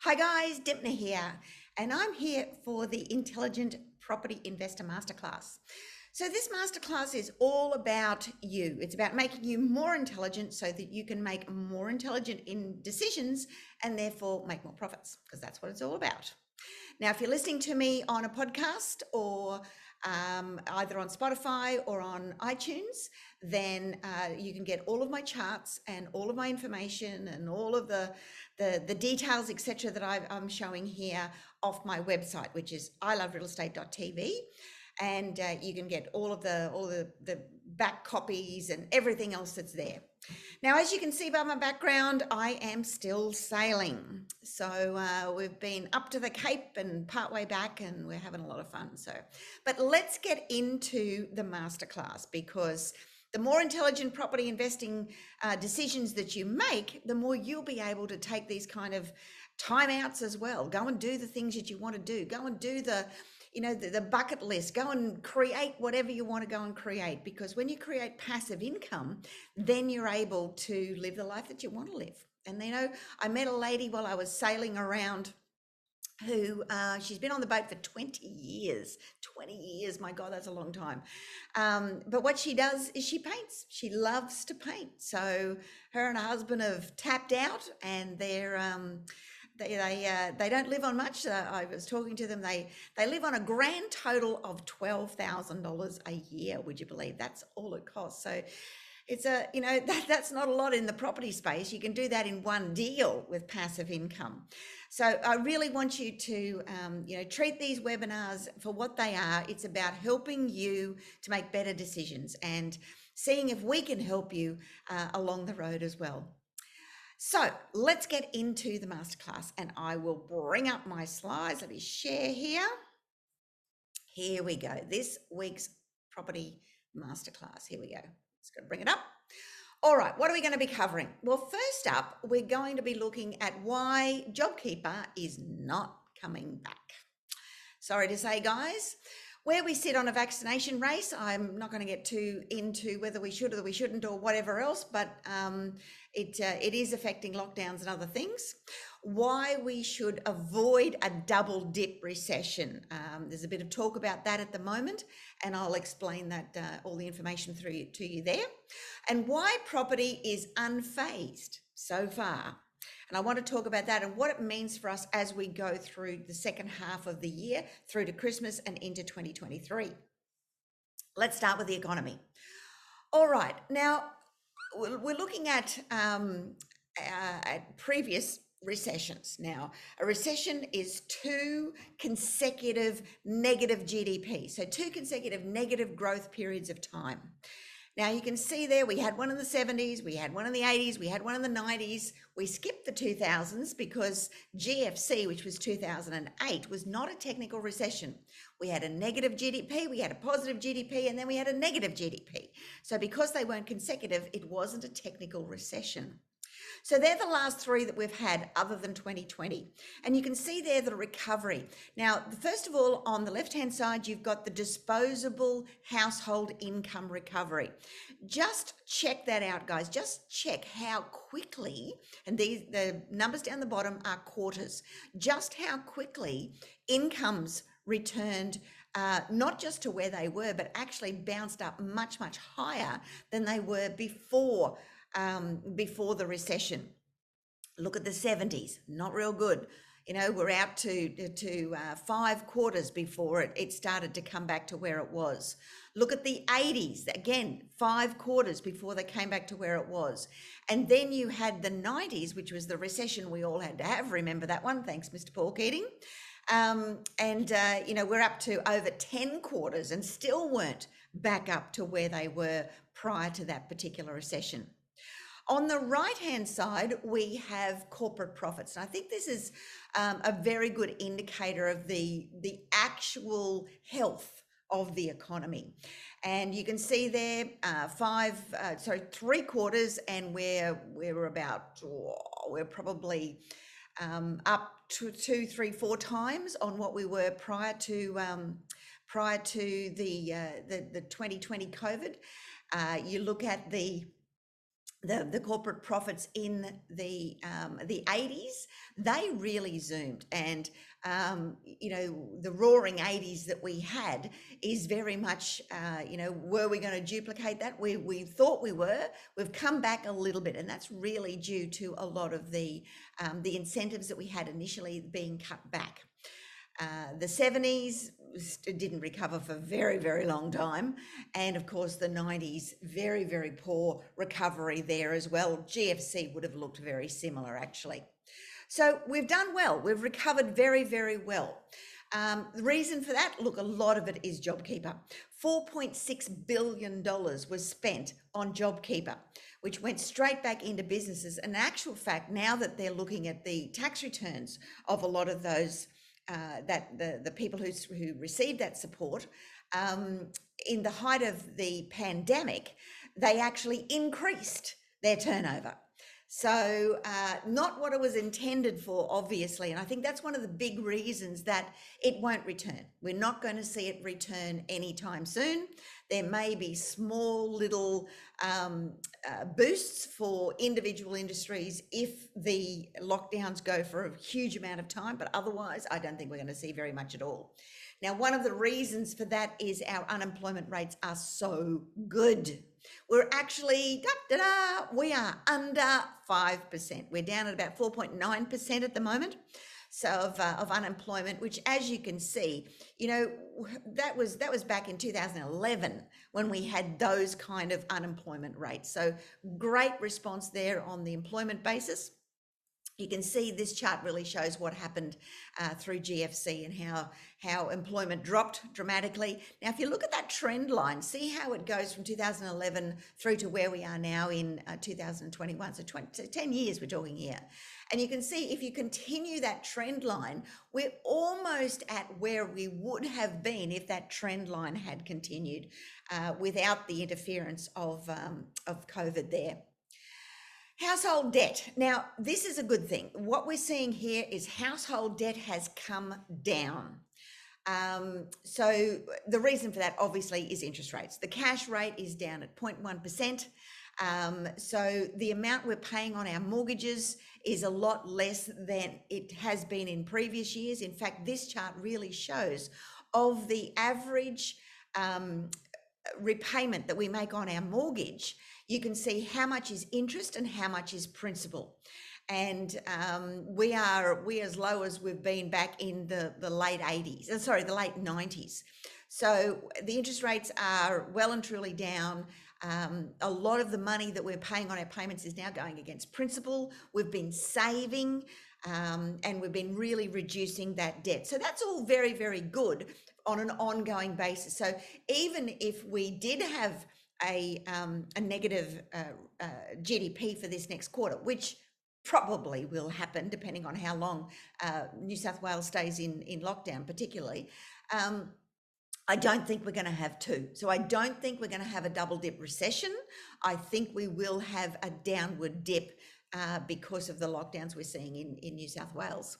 Hi guys, Dymphna here, and I'm here for the Intelligent Property Investor Masterclass. So, this masterclass is all about you. It's about making you more intelligent so that you can make more intelligent in decisions and therefore make more profits, because that's what it's all about. Now, if you're listening to me on a podcast or um, either on Spotify or on iTunes, then uh, you can get all of my charts and all of my information and all of the the, the details, etc., that i am showing here off my website, which is iloverealestate.tv. And uh, you can get all of the all the, the back copies and everything else that's there. Now, as you can see by my background, I am still sailing. So uh, we've been up to the Cape and partway back, and we're having a lot of fun. So, but let's get into the masterclass because the more intelligent property investing uh, decisions that you make, the more you'll be able to take these kind of timeouts as well. Go and do the things that you want to do. Go and do the you know the, the, bucket list go and create whatever you want to go and create because when you create passive income then you're able to live the life that you want to live and you know i met a lady while i was sailing around who uh, she's been on the boat for 20 years 20 years my god that's a long time. Um, but what she does is she paints. She loves to paint. So her and her husband have tapped out and they're um, they they, uh, they don't live on much. Uh, i was talking to them. They they live on a grand total of $12000 a year would you believe? That's all it costs. So it's a you know that, that's not a lot in the property space you can do that in one deal with passive income so i really want you to um, you know treat these webinars for what they are it's about helping you to make better decisions and seeing if we can help you uh, along the road as well so let's get into the masterclass and I will bring up my slides. Let me share here. Here we go. This week's property masterclass. Here we go. Let's go bring it up. All right, what are we going to be covering? Well, first up, we're going to be looking at why JobKeeper is not coming back. Sorry to say, guys, where we sit on a vaccination race, I'm not going to get too into whether we should or we shouldn't or whatever else, but um, it uh, it is affecting lockdowns and other things. Why we should avoid a double dip recession. Um, there's a bit of talk about that at the moment, and I'll explain that uh, all the information through to you there. And why property is unfazed so far and I want to talk about that and what it means for us as we go through the second half of the year through to Christmas and into 2023. Let's start with the economy. All right, now we're looking at, um, uh, at previous recessions. Now, a recession is two consecutive negative GDP, so two consecutive negative growth periods of time. Now you can see there, we had one in the 70s, we had one in the 80s, we had one in the 90s. We skipped the 2000s because GFC, which was 2008, was not a technical recession. We had a negative GDP, we had a positive GDP, and then we had a negative GDP. So because they weren't consecutive, it wasn't a technical recession. So they're the last three that we've had other than 2020. And you can see there the recovery. Now, first of all, on the left-hand side, you've got the disposable household income recovery. Just check that out, guys. Just check how quickly, and these the numbers down the bottom are quarters, just how quickly incomes returned uh, not just to where they were, but actually bounced up much, much higher than they were before um, before the recession. Look at the 70s, not real good. You know, we're out to to uh, five quarters before it, it started to come back to where it was. Look at the 80s, again, five quarters before they came back to where it was. And then you had the 90s, which was the recession we all had to have. Remember that one? Thanks, Mr. Paul Keating. Um, and, uh, you know, we're up to over 10 quarters and still weren't back up to where they were prior to that particular recession. On the right hand side, we have corporate profits. And I think this is um, a very good indicator of the, the actual health of the economy. And you can see there uh, five, uh, three quarters, and we're, we're about, oh, we're probably um, up to two, three, four times on what we were prior to. Um, prior to the, uh, the the 2020 COVID, uh, you look at the the, the corporate profits in the um, the 80s they really zoomed. And um, you know the roaring 80s that we had is very much uh, you know were we going to duplicate that? We we thought we were. We've come back a little bit and that's really due to a lot of the um, the incentives that we had initially being cut back. Uh, the 70s didn't recover for a very, very long time. And of course, the 90s, very, very poor recovery there as well. GFC would have looked very similar, actually. So we've done well. We've recovered very, very well. Um, the reason for that, look, a lot of it is JobKeeper. $4.6 billion was spent on JobKeeper, which went straight back into businesses. In actual fact, now that they're looking at the tax returns of a lot of those uh, that the, the people who, who received that support um, in the height of the pandemic, they actually increased their turnover. So, uh, not what it was intended for, obviously. And I think that's one of the big reasons that it won't return. We're not going to see it return anytime soon. There may be small little um, uh, boosts for individual industries if the lockdowns go for a huge amount of time, but otherwise, I don't think we're going to see very much at all. Now, one of the reasons for that is our unemployment rates are so good. We're actually, da, da, da, we are under 5%. We're down at about 4.9% at the moment. So of, uh, of unemployment, which as you can see, you know, that was that was back in 2011 when we had those kind of unemployment rates. So great response there on the employment basis you can see this chart really shows what happened uh, through GFC and how how employment dropped dramatically. Now, if you look at that trend line, see how it goes from 2011 through to where we are now in uh, 2021. So, 20, so 10 years we're talking here. And you can see if you continue that trend line, we're almost at where we would have been if that trend line had continued uh, without the interference of, um, of COVID there. Household debt. Now, this is a good thing. What we're seeing here is household debt has come down. Um, so the reason for that obviously is interest rates. The cash rate is down at 0.1%. Um, so the amount we're paying on our mortgages is a lot less than it has been in previous years. In fact, this chart really shows of the average um, repayment that we make on our mortgage, you can see how much is interest and how much is principal. And um, we are we as low as we've been back in the, the late 80s, uh, sorry, the late 90s. So the interest rates are well and truly down. Um, a lot of the money that we're paying on our payments is now going against principal. We've been saving um, and we've been really reducing that debt. So that's all very, very good on an ongoing basis. So even if we did have a, um, a negative uh, uh, GDP for this next quarter, which probably will happen depending on how long uh, New South Wales stays in, in lockdown, particularly. Um, I don't think we're going to have two. So I don't think we're going to have a double dip recession. I think we will have a downward dip uh, because of the lockdowns we're seeing in, in New South Wales.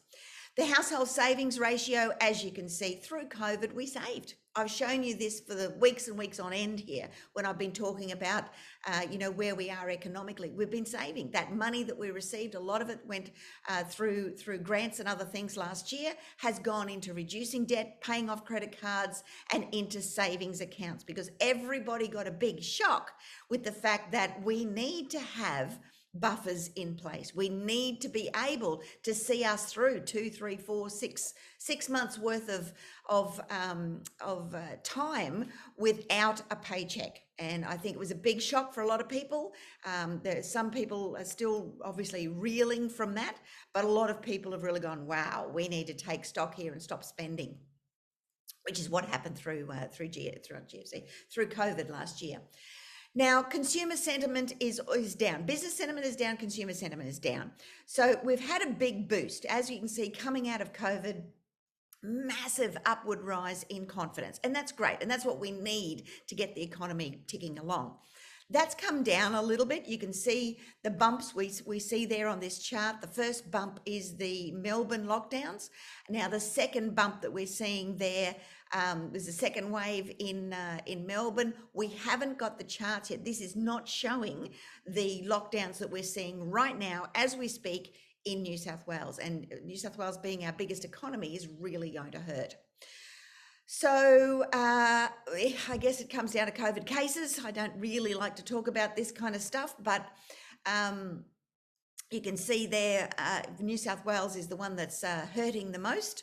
The household savings ratio, as you can see, through COVID, we saved. I've shown you this for the weeks and weeks on end here when I've been talking about, uh, you know, where we are economically. We've been saving that money that we received. A lot of it went uh, through through grants and other things last year. Has gone into reducing debt, paying off credit cards, and into savings accounts because everybody got a big shock with the fact that we need to have buffers in place. We need to be able to see us through two, three, four, six, six months worth of of um, of uh, time without a paycheck. And I think it was a big shock for a lot of people. Um, there, some people are still obviously reeling from that, but a lot of people have really gone, "Wow, we need to take stock here and stop spending." Which is what happened through uh, through, G- through GFC through COVID last year. Now, consumer sentiment is, is down. Business sentiment is down, consumer sentiment is down. So we've had a big boost, as you can see, coming out of COVID, massive upward rise in confidence. And that's great. And that's what we need to get the economy ticking along. That's come down a little bit. You can see the bumps we, we see there on this chart. The first bump is the Melbourne lockdowns. Now, the second bump that we're seeing there um, there's a second wave in uh, in Melbourne. We haven't got the charts yet. This is not showing the lockdowns that we're seeing right now as we speak in New South Wales. And New South Wales being our biggest economy is really going to hurt. So uh, I guess it comes down to COVID cases. I don't really like to talk about this kind of stuff, but um, you can see there, uh, New South Wales is the one that's uh, hurting the most.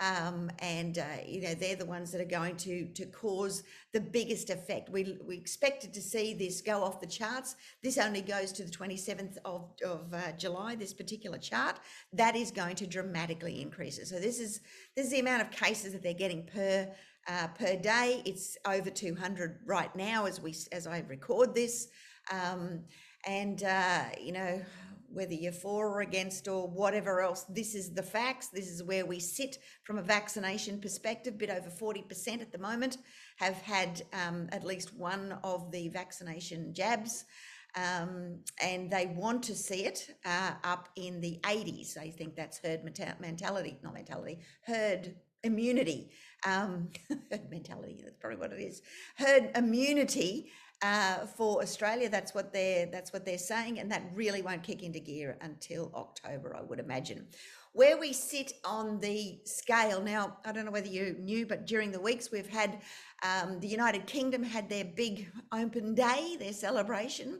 Um, and uh, you know they're the ones that are going to to cause the biggest effect. We we expected to see this go off the charts. This only goes to the 27th of of uh, July. This particular chart that is going to dramatically increase it. So this is this is the amount of cases that they're getting per uh, per day. It's over 200 right now as we as I record this. Um, and uh, you know whether you're for or against or whatever else, this is the facts. This is where we sit from a vaccination perspective. bit over 40% at the moment have had um, at least one of the vaccination jabs. Um, and they want to see it uh, up in the 80s. They think that's herd mentality, not mentality, herd immunity. Um, herd mentality, that's probably what it is. Herd immunity uh, for Australia. That's what they're that's what they're saying, and that really won't kick into gear until October, I would imagine. Where we sit on the scale now, I don't know whether you knew, but during the weeks we've had um, the United Kingdom had their big open day, their celebration,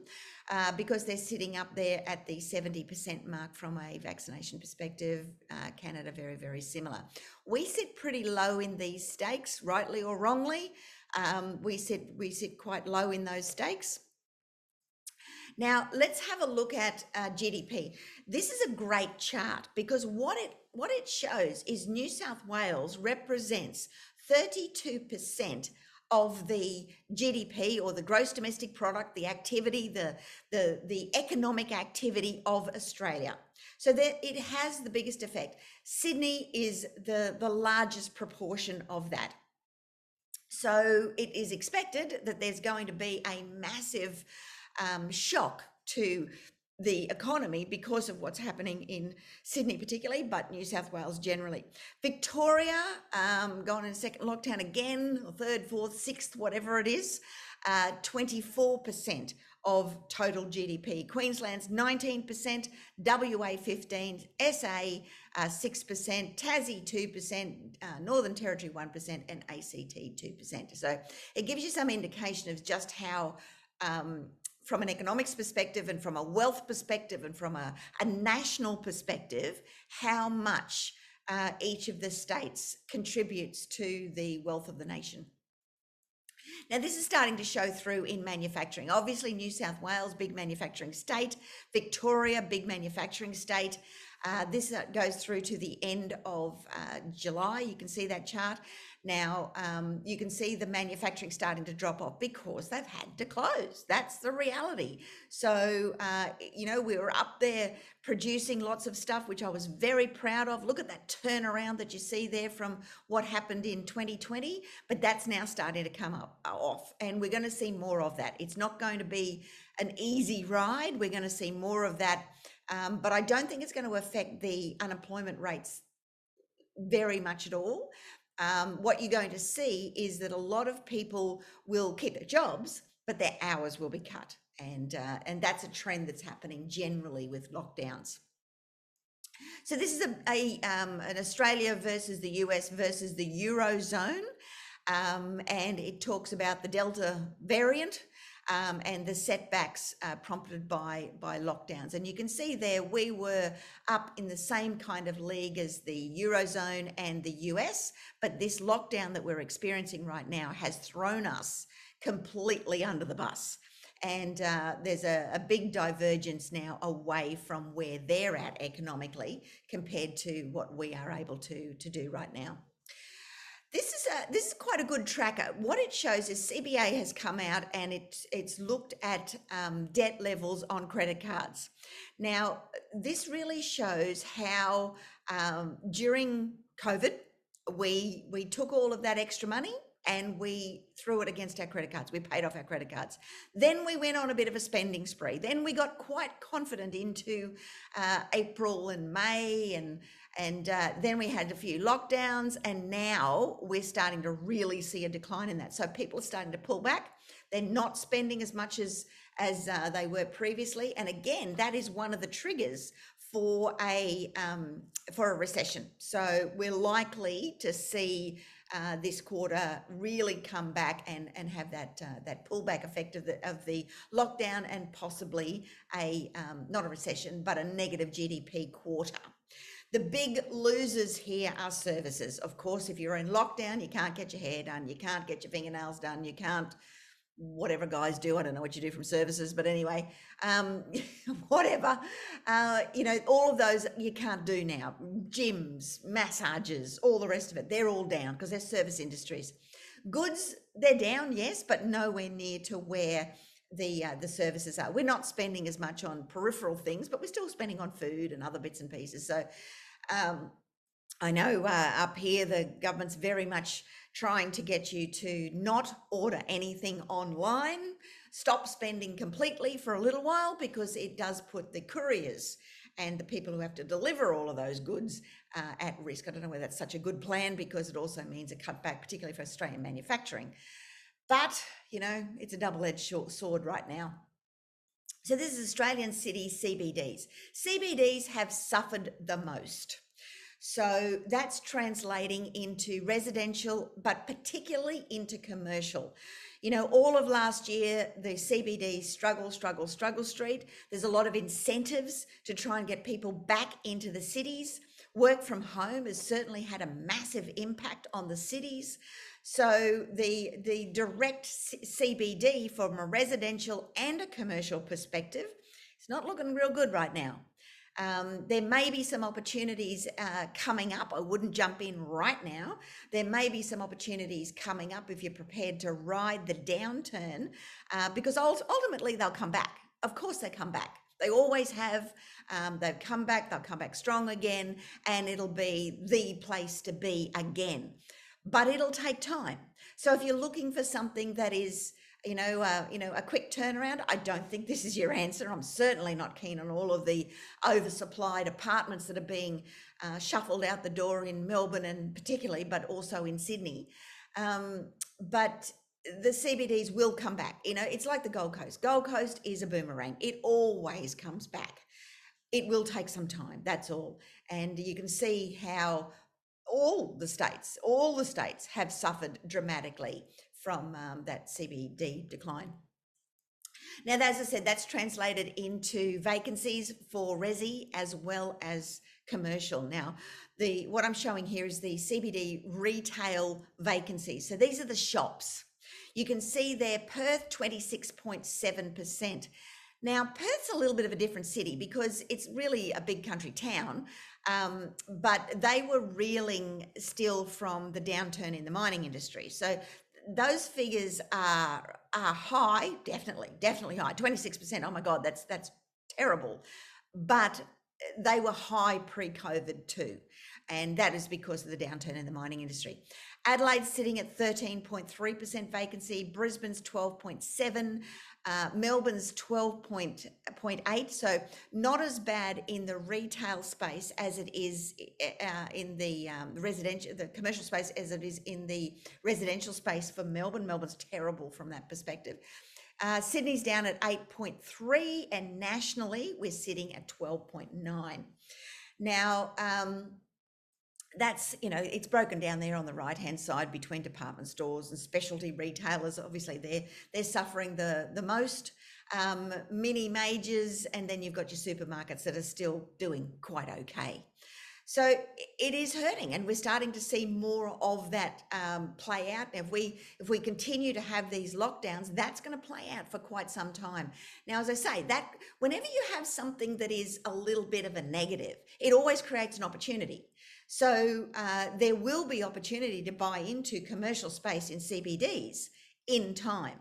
uh, because they're sitting up there at the 70% mark from a vaccination perspective. Uh, Canada, very, very similar. We sit pretty low in these stakes, rightly or wrongly. Um, we sit we sit quite low in those stakes. Now let's have a look at uh, GDP. This is a great chart because what it what it shows is New South Wales represents 32% of the GDP or the gross domestic product, the activity, the, the, the economic activity of Australia. So that it has the biggest effect. Sydney is the, the largest proportion of that. So it is expected that there's going to be a massive um, shock to the economy because of what's happening in Sydney, particularly, but New South Wales generally. Victoria, um, gone in second lockdown again, third, fourth, sixth, whatever it is, uh, 24% of total GDP. Queensland's 19%, WA 15, SA uh, 6%, Tassie 2%, uh, Northern Territory 1%, and ACT 2%. So it gives you some indication of just how um, from an economics perspective and from a wealth perspective and from a, a national perspective, how much uh, each of the states contributes to the wealth of the nation. Now, this is starting to show through in manufacturing. Obviously, New South Wales, big manufacturing state, Victoria, big manufacturing state. Uh, this uh, goes through to the end of uh, July. You can see that chart. Now, um, you can see the manufacturing starting to drop off because they've had to close. That's the reality. So, uh, you know, we were up there producing lots of stuff, which I was very proud of. Look at that turnaround that you see there from what happened in 2020, but that's now starting to come up uh, off, and we're going to see more of that. It's not going to be an easy ride. We're going to see more of that um, but I don't think it's going to affect the unemployment rates very much at all. Um, what you're going to see is that a lot of people will keep their jobs, but their hours will be cut. And, uh, and that's a trend that's happening generally with lockdowns. So this is a, a um, an Australia versus the US versus the Eurozone. Um, and it talks about the Delta variant um, and the setbacks uh, prompted by, by lockdowns. And you can see there we were up in the same kind of league as the Eurozone and the US, but this lockdown that we're experiencing right now has thrown us completely under the bus. And uh, there's a, a big divergence now away from where they're at economically compared to what we are able to, to do right now. This is this is quite a good tracker. What it shows is CBA has come out and it's it's looked at um, debt levels on credit cards. Now, this really shows how um, during COVID we we took all of that extra money and we threw it against our credit cards. We paid off our credit cards. Then we went on a bit of a spending spree. Then we got quite confident into uh, April and May, and and uh, then we had a few lockdowns, and now we're starting to really see a decline in that. So people are starting to pull back. They're not spending as much as as uh, they were previously, and again, that is one of the triggers for a um, for a recession. So we're likely to see uh, this quarter really come back and and have that uh, that pullback effect of the of the lockdown and possibly a um, not a recession but a negative GDP quarter. The big losers here are services. Of course, if you're in lockdown, you can't get your hair done, you can't get your fingernails done, you can't whatever guys do. I don't know what you do from services, but anyway, um, whatever. Uh, you know, all of those you can't do now. Gyms, massages, all the rest of it, they're all down because they're service industries. Goods, they're down, yes, but nowhere near to where the uh, the services are. We're not spending as much on peripheral things, but we're still spending on food and other bits and pieces. So. Um, I know uh, up here the government's very much trying to get you to not order anything online, stop spending completely for a little while because it does put the couriers and the people who have to deliver all of those goods uh, at risk. I don't know whether that's such a good plan because it also means a cutback, particularly for Australian manufacturing. But, you know, it's a double edged sword right now. So, this is Australian city CBDs. CBDs have suffered the most. So that's translating into residential, but particularly into commercial. You know, all of last year, the CBD struggle, struggle, struggle street. There's a lot of incentives to try and get people back into the cities. Work from home has certainly had a massive impact on the cities. So the the direct CBD from a residential and a commercial perspective, it's not looking real good right now. Um, there may be some opportunities uh, coming up. I wouldn't jump in right now. There may be some opportunities coming up if you're prepared to ride the downturn, uh, because ultimately they'll come back. Of course, they come back. They always have. Um, they've come back. They'll come back strong again, and it'll be the place to be again. But it'll take time. So if you're looking for something that is you know, uh, you know, a quick turnaround. I don't think this is your answer. I'm certainly not keen on all of the oversupplied apartments that are being uh, shuffled out the door in Melbourne and particularly, but also in Sydney. Um, but the CBDs will come back. You know, it's like the Gold Coast. Gold Coast is a boomerang. It always comes back. It will take some time. That's all. And you can see how all the states, all the states have suffered dramatically from um, that CBD decline. Now, as I said, that's translated into vacancies for resi as well as commercial. Now, the what I'm showing here is the CBD retail vacancies. So these are the shops. You can see there Perth 26.7%. Now, Perth's a little bit of a different city because it's really a big country town, um, but they were reeling still from the downturn in the mining industry. So those figures are are high, definitely, definitely high. Twenty six percent. Oh my God, that's that's terrible. But they were high pre-COVID too, and that is because of the downturn in the mining industry. Adelaide's sitting at 13.3% vacancy, Brisbane's 12.7, uh, Melbourne's 12.8, so not as bad in the retail space as it is uh, in the, um, residential, the commercial space as it is in the residential space for Melbourne. Melbourne's terrible from that perspective. Uh, Sydney's down at 8.3, and nationally we're sitting at 12.9. Now, um, that's you know it's broken down there on the right hand side between department stores and specialty retailers. Obviously they're they're suffering the the most. Um, mini majors and then you've got your supermarkets that are still doing quite okay. So it is hurting and we're starting to see more of that um, play out. If we if we continue to have these lockdowns that's going to play out for quite some time. Now as i say that whenever you have something that is a little bit of a negative it always creates an opportunity so uh, there will be opportunity to buy into commercial space in CBDs in time.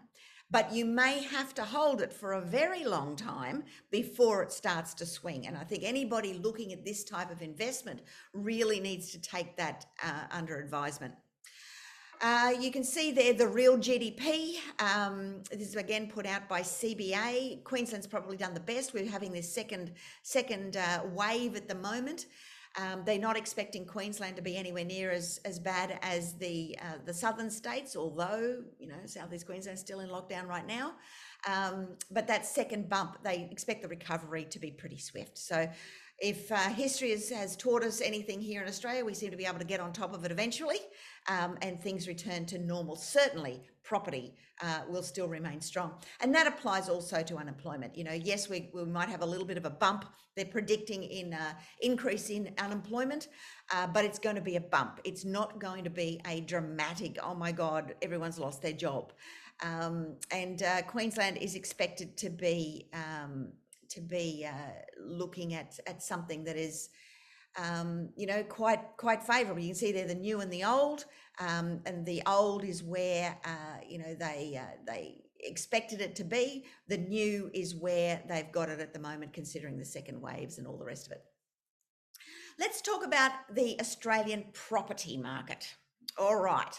But you may have to hold it for a very long time before it starts to swing. And I think anybody looking at this type of investment really needs to take that uh, under advisement. Uh, you can see there the real GDP. Um, this is again put out by CBA. Queensland's probably done the best. We're having this second second uh, wave at the moment. Um, they're not expecting Queensland to be anywhere near as, as bad as the uh, the southern states, although you know southeast Queensland's still in lockdown right now. Um, but that second bump, they expect the recovery to be pretty swift. So if uh, history has, has, taught us anything here in Australia, we seem to be able to get on top of it eventually um, and things return to normal. Certainly, property uh, will still remain strong. And that applies also to unemployment. You know, yes, we, we might have a little bit of a bump. They're predicting in uh, increase in unemployment, uh, but it's going to be a bump. It's not going to be a dramatic, oh my God, everyone's lost their job. Um, and uh, Queensland is expected to be um, to be uh, looking at at something that is um, you know quite quite favourable. You can see there the new and the old, um, and the old is where uh, you know they uh, they expected it to be. The new is where they've got it at the moment, considering the second waves and all the rest of it. Let's talk about the Australian property market. All right.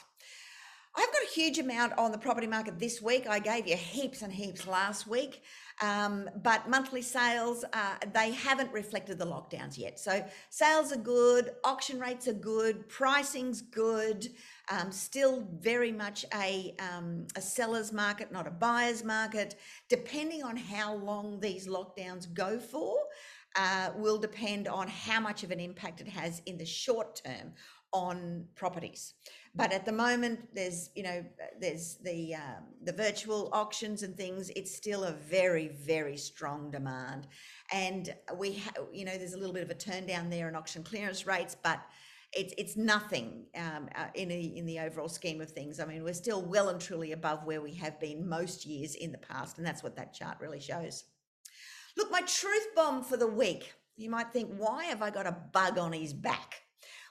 I've got a huge amount on the property market this week. I gave you heaps and heaps last week. Um, but monthly sales, uh, they haven't reflected the lockdowns yet. So sales are good, auction rates are good, pricing's good. Um, still very much a, um, a seller's market, not a buyer's market. Depending on how long these lockdowns go for, uh, will depend on how much of an impact it has in the short term on properties. But at the moment, there's you know there's the um, the virtual auctions and things. It's still a very very strong demand, and we ha- you know there's a little bit of a turn down there in auction clearance rates, but it's it's nothing um, uh, in a, in the overall scheme of things. I mean, we're still well and truly above where we have been most years in the past, and that's what that chart really shows. Look, my truth bomb for the week. You might think, why have I got a bug on his back?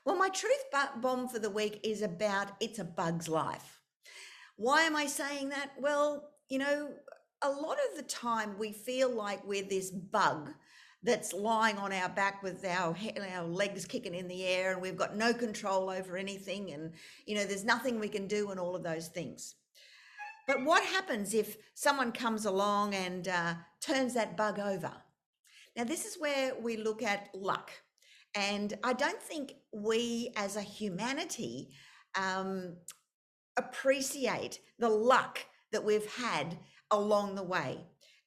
Well, my truth bomb for the week is about It's a Bug's Life. Why am I saying that? Well, you know, a lot of the time we feel like we're this bug that's lying on our back with our our legs kicking in the air and we've got no control over anything and you know there's nothing we can do and all of those things but what happens if someone comes along and uh, turns that bug over now this is where we look at luck and I don't think we as a humanity um, appreciate the luck that we've had along the way.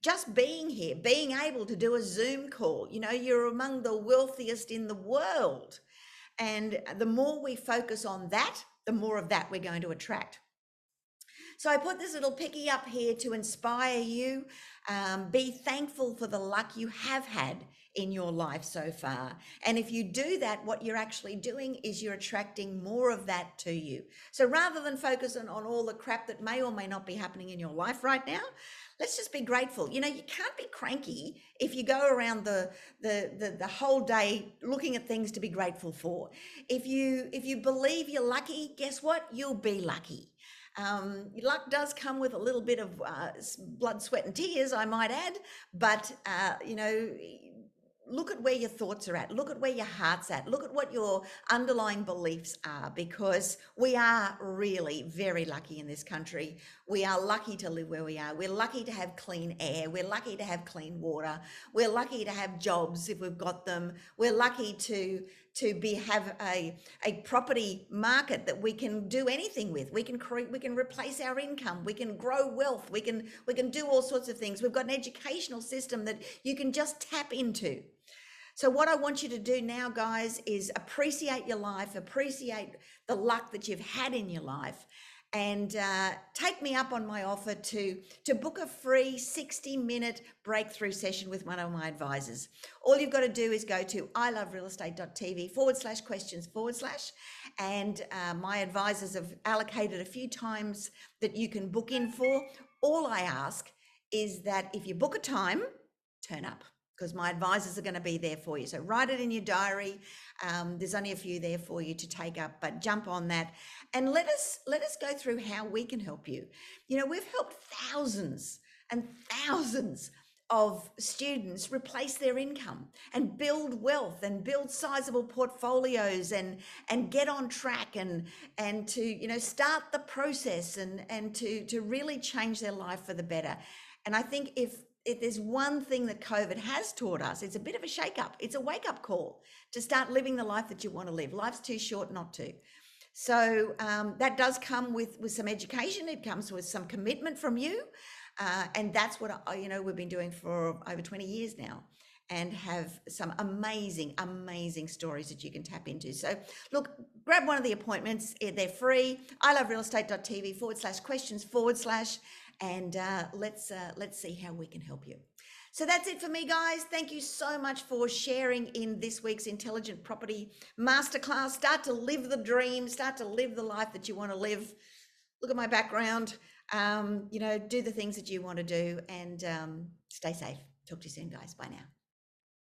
Just being here, being able to do a Zoom call, you know, you're among the wealthiest in the world. And the more we focus on that, the more of that we're going to attract. So I put this little picky up here to inspire you. Um, be thankful for the luck you have had in your life so far. And if you do that, what you're actually doing is you're attracting more of that to you. So rather than focusing on all the crap that may or may not be happening in your life right now, let's just be grateful. You know, you can't be cranky if you go around the, the the the, whole day looking at things to be grateful for. If you if you believe you're lucky, guess what? You'll be lucky. Um, luck does come with a little bit of uh, blood, sweat, and tears, I might add. But uh, you know, look at where your thoughts are at look at where your heart's at look at what your underlying beliefs are because we are really very lucky in this country. We are lucky to live where we are. We're lucky to have clean air. We're lucky to have clean water. We're lucky to have jobs if we've got them. We're lucky to to be have a a property market that we can do anything with. We can create we can replace our income. We can grow wealth. We can we can do all sorts of things. We've got an educational system that you can just tap into. So, what I want you to do now, guys, is appreciate your life, appreciate the luck that you've had in your life, and uh, take me up on my offer to, to book a free 60 minute breakthrough session with one of my advisors. All you've got to do is go to iloverealestate.tv forward slash questions forward slash, and uh, my advisors have allocated a few times that you can book in for. All I ask is that if you book a time, turn up because my advisors are going to be there for you. So write it in your diary. Um, there's only a few there for you to take up, but jump on that and let us let us go through how we can help you. You know, we've helped thousands and thousands of students replace their income and build wealth and build sizable portfolios and and get on track and and to you know start the process and and to to really change their life for the better and i think if if there's one thing that covid has taught us it's a bit of a shake up it's a wake up call to start living the life that you want to live life's too short not to so um, that does come with with some education it comes with some commitment from you uh, and that's what I, you know we've been doing for over 20 years now and have some amazing, amazing stories that you can tap into. So, look, grab one of the appointments. They're free. I love realestate.tv forward slash questions forward slash, and uh, let's uh, let's see how we can help you. So that's it for me, guys. Thank you so much for sharing in this week's Intelligent Property Masterclass. Start to live the dream. Start to live the life that you want to live. Look at my background um, you know, do the things that you want to do and um, stay safe. Talk to you soon, guys. Bye now.